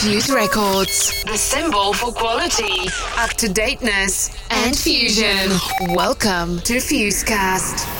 Fuse Records, the symbol for quality, up to dateness, and fusion. Welcome to Fusecast.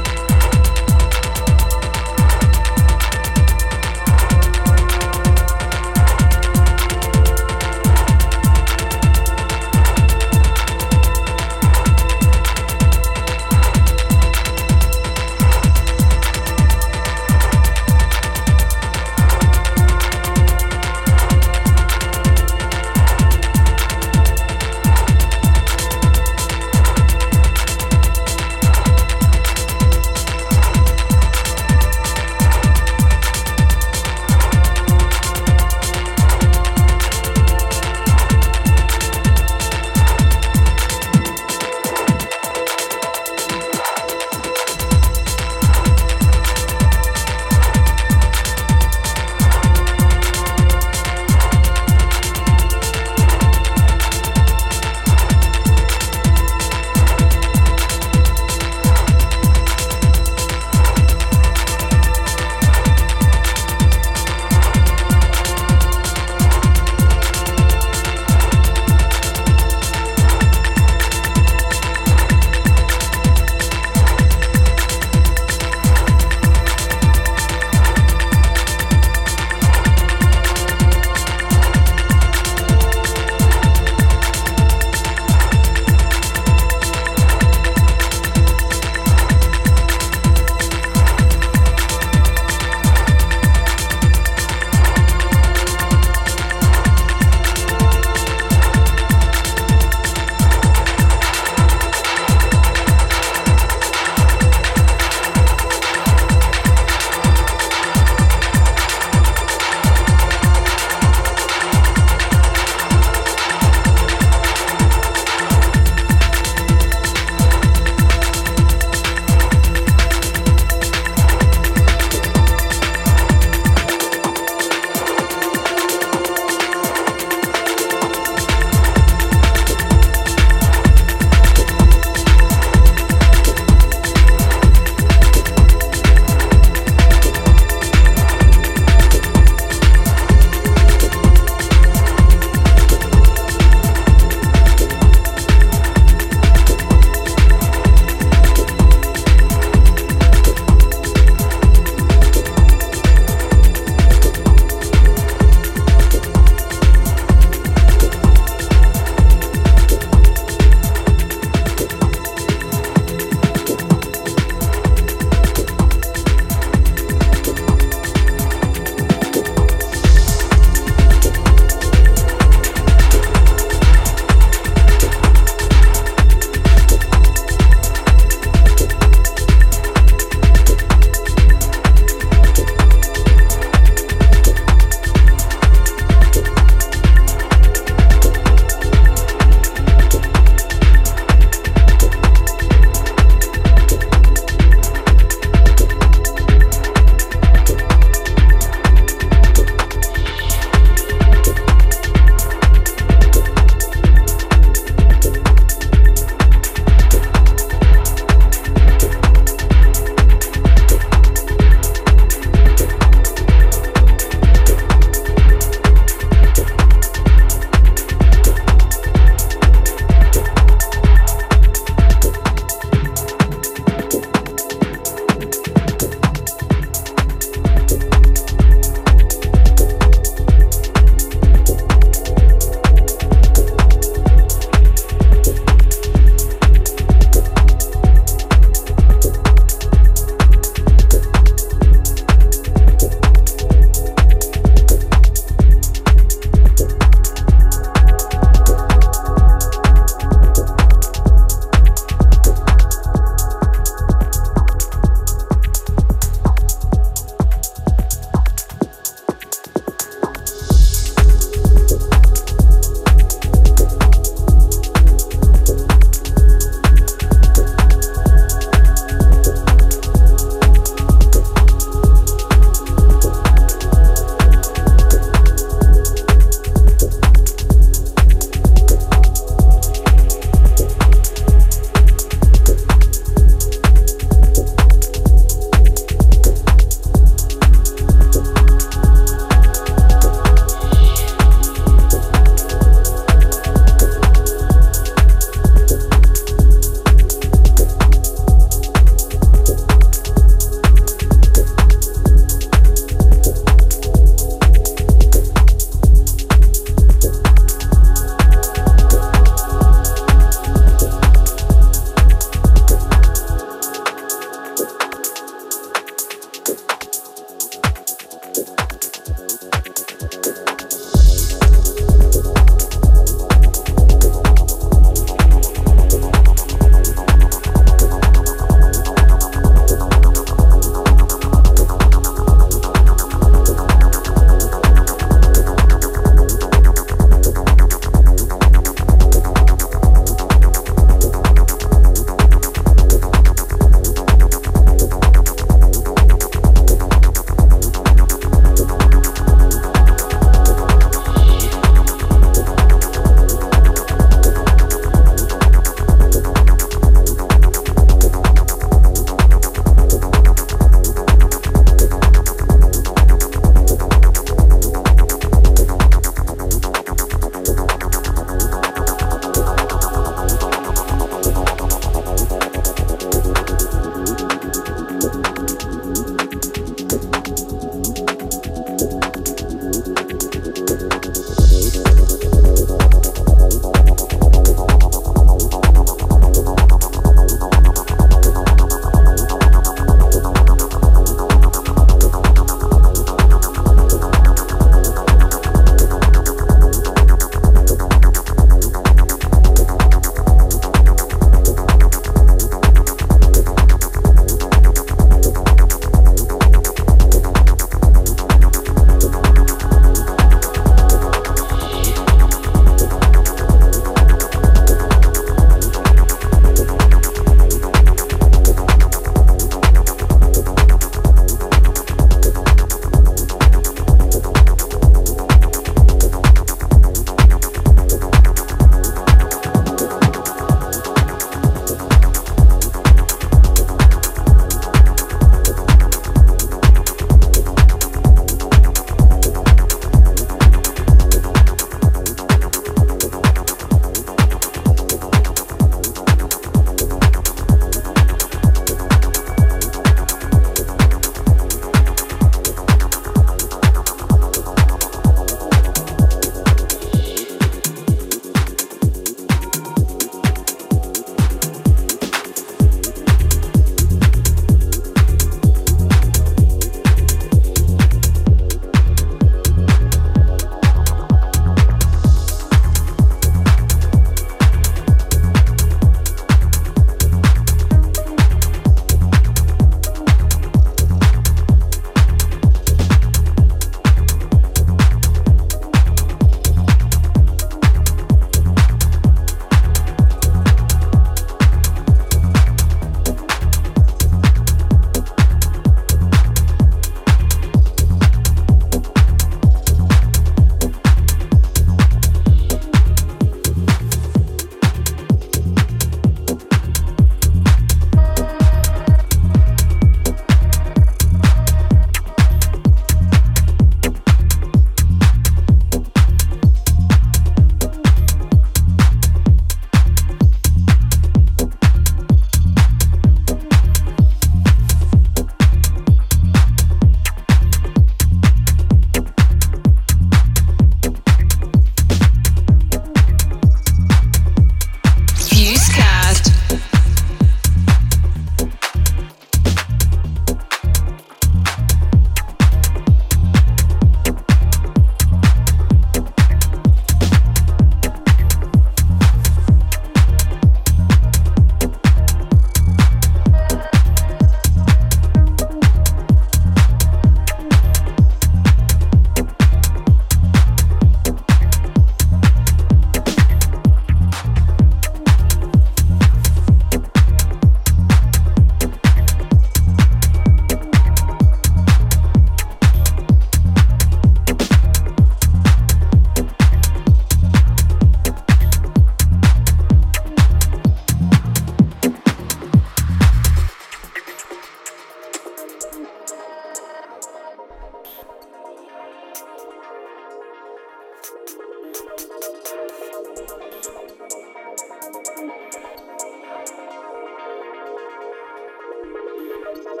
thank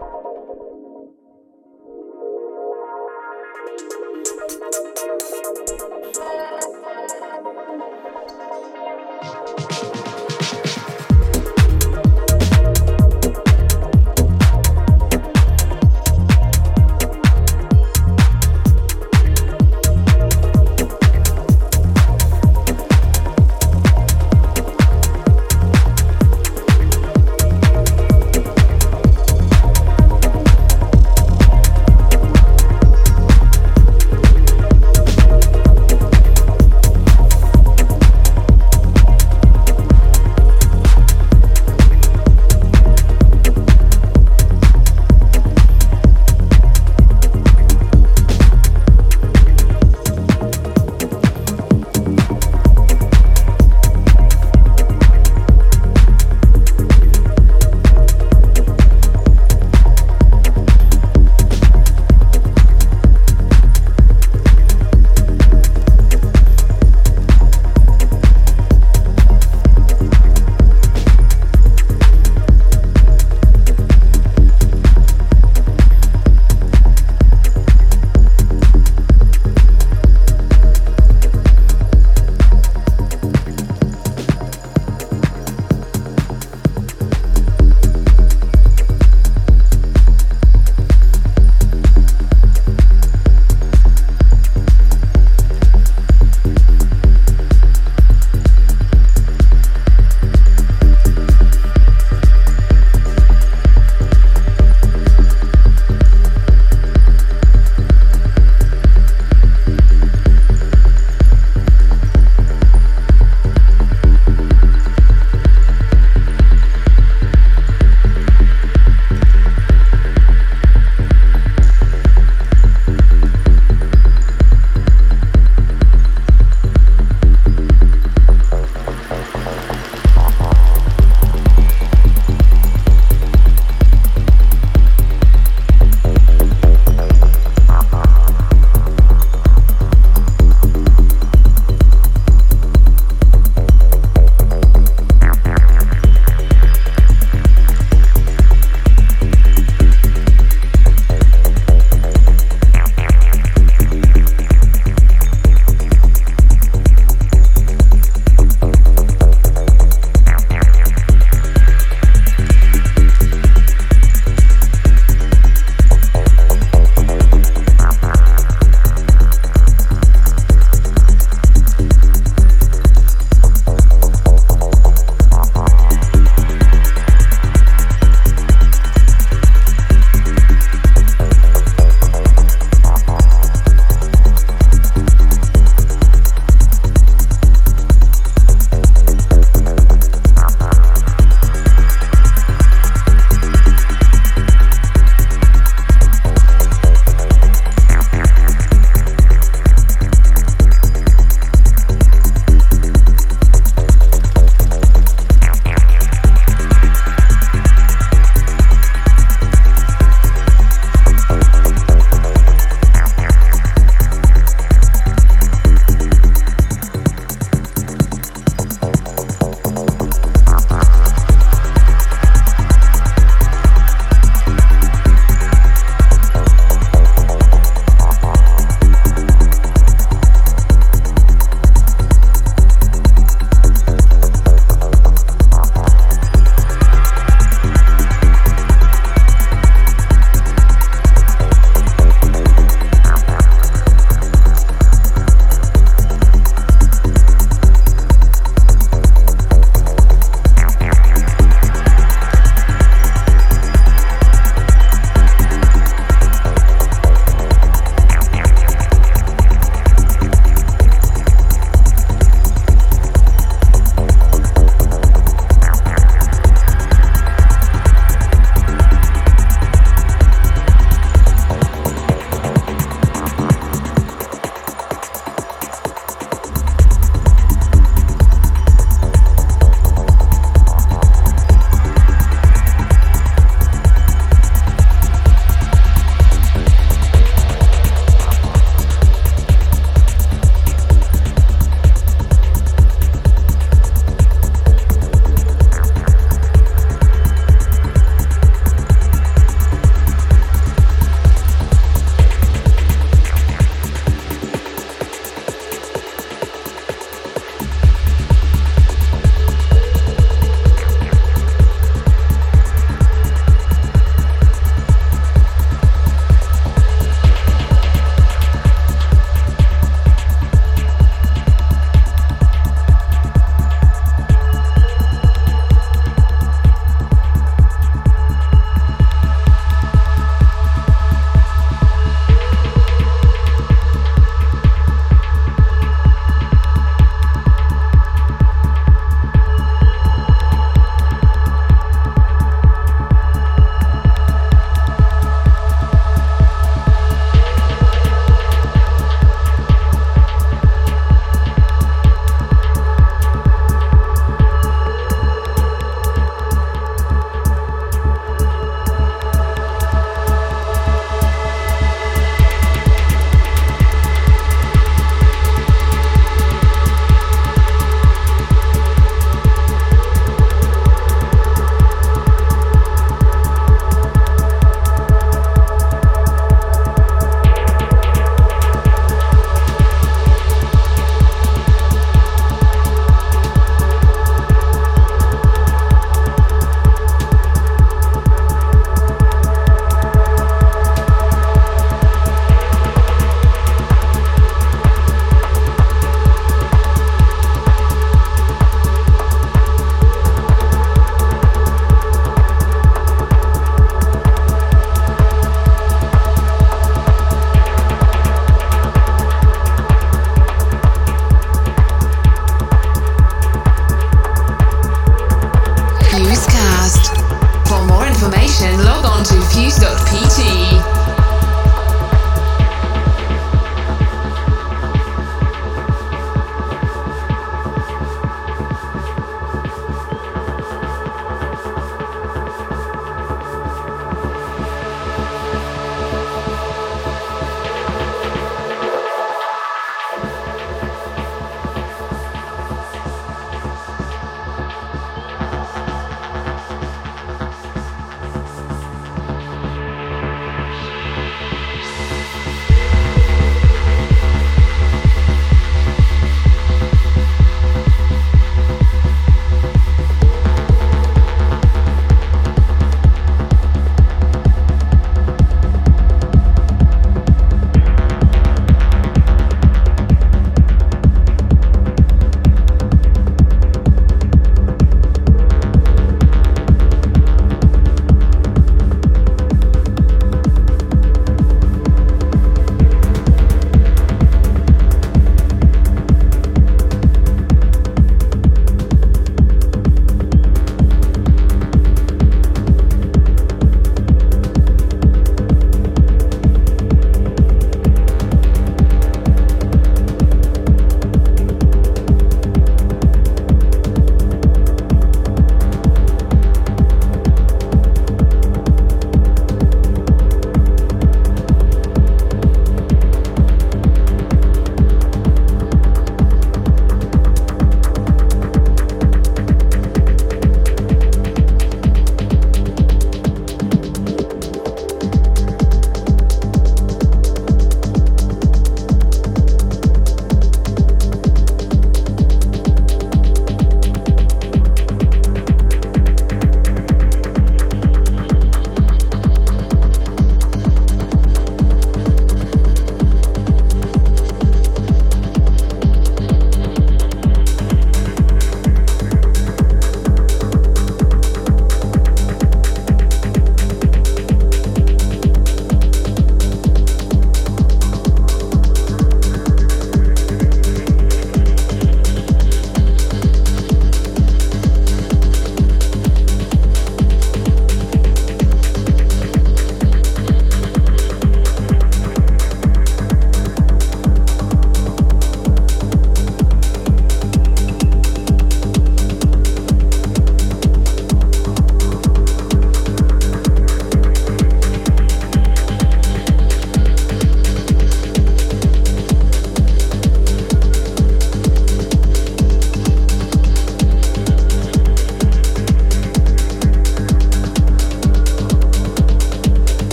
you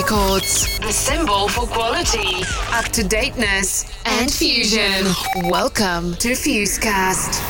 Records, the symbol for quality, up to dateness, and fusion. Welcome to Fusecast.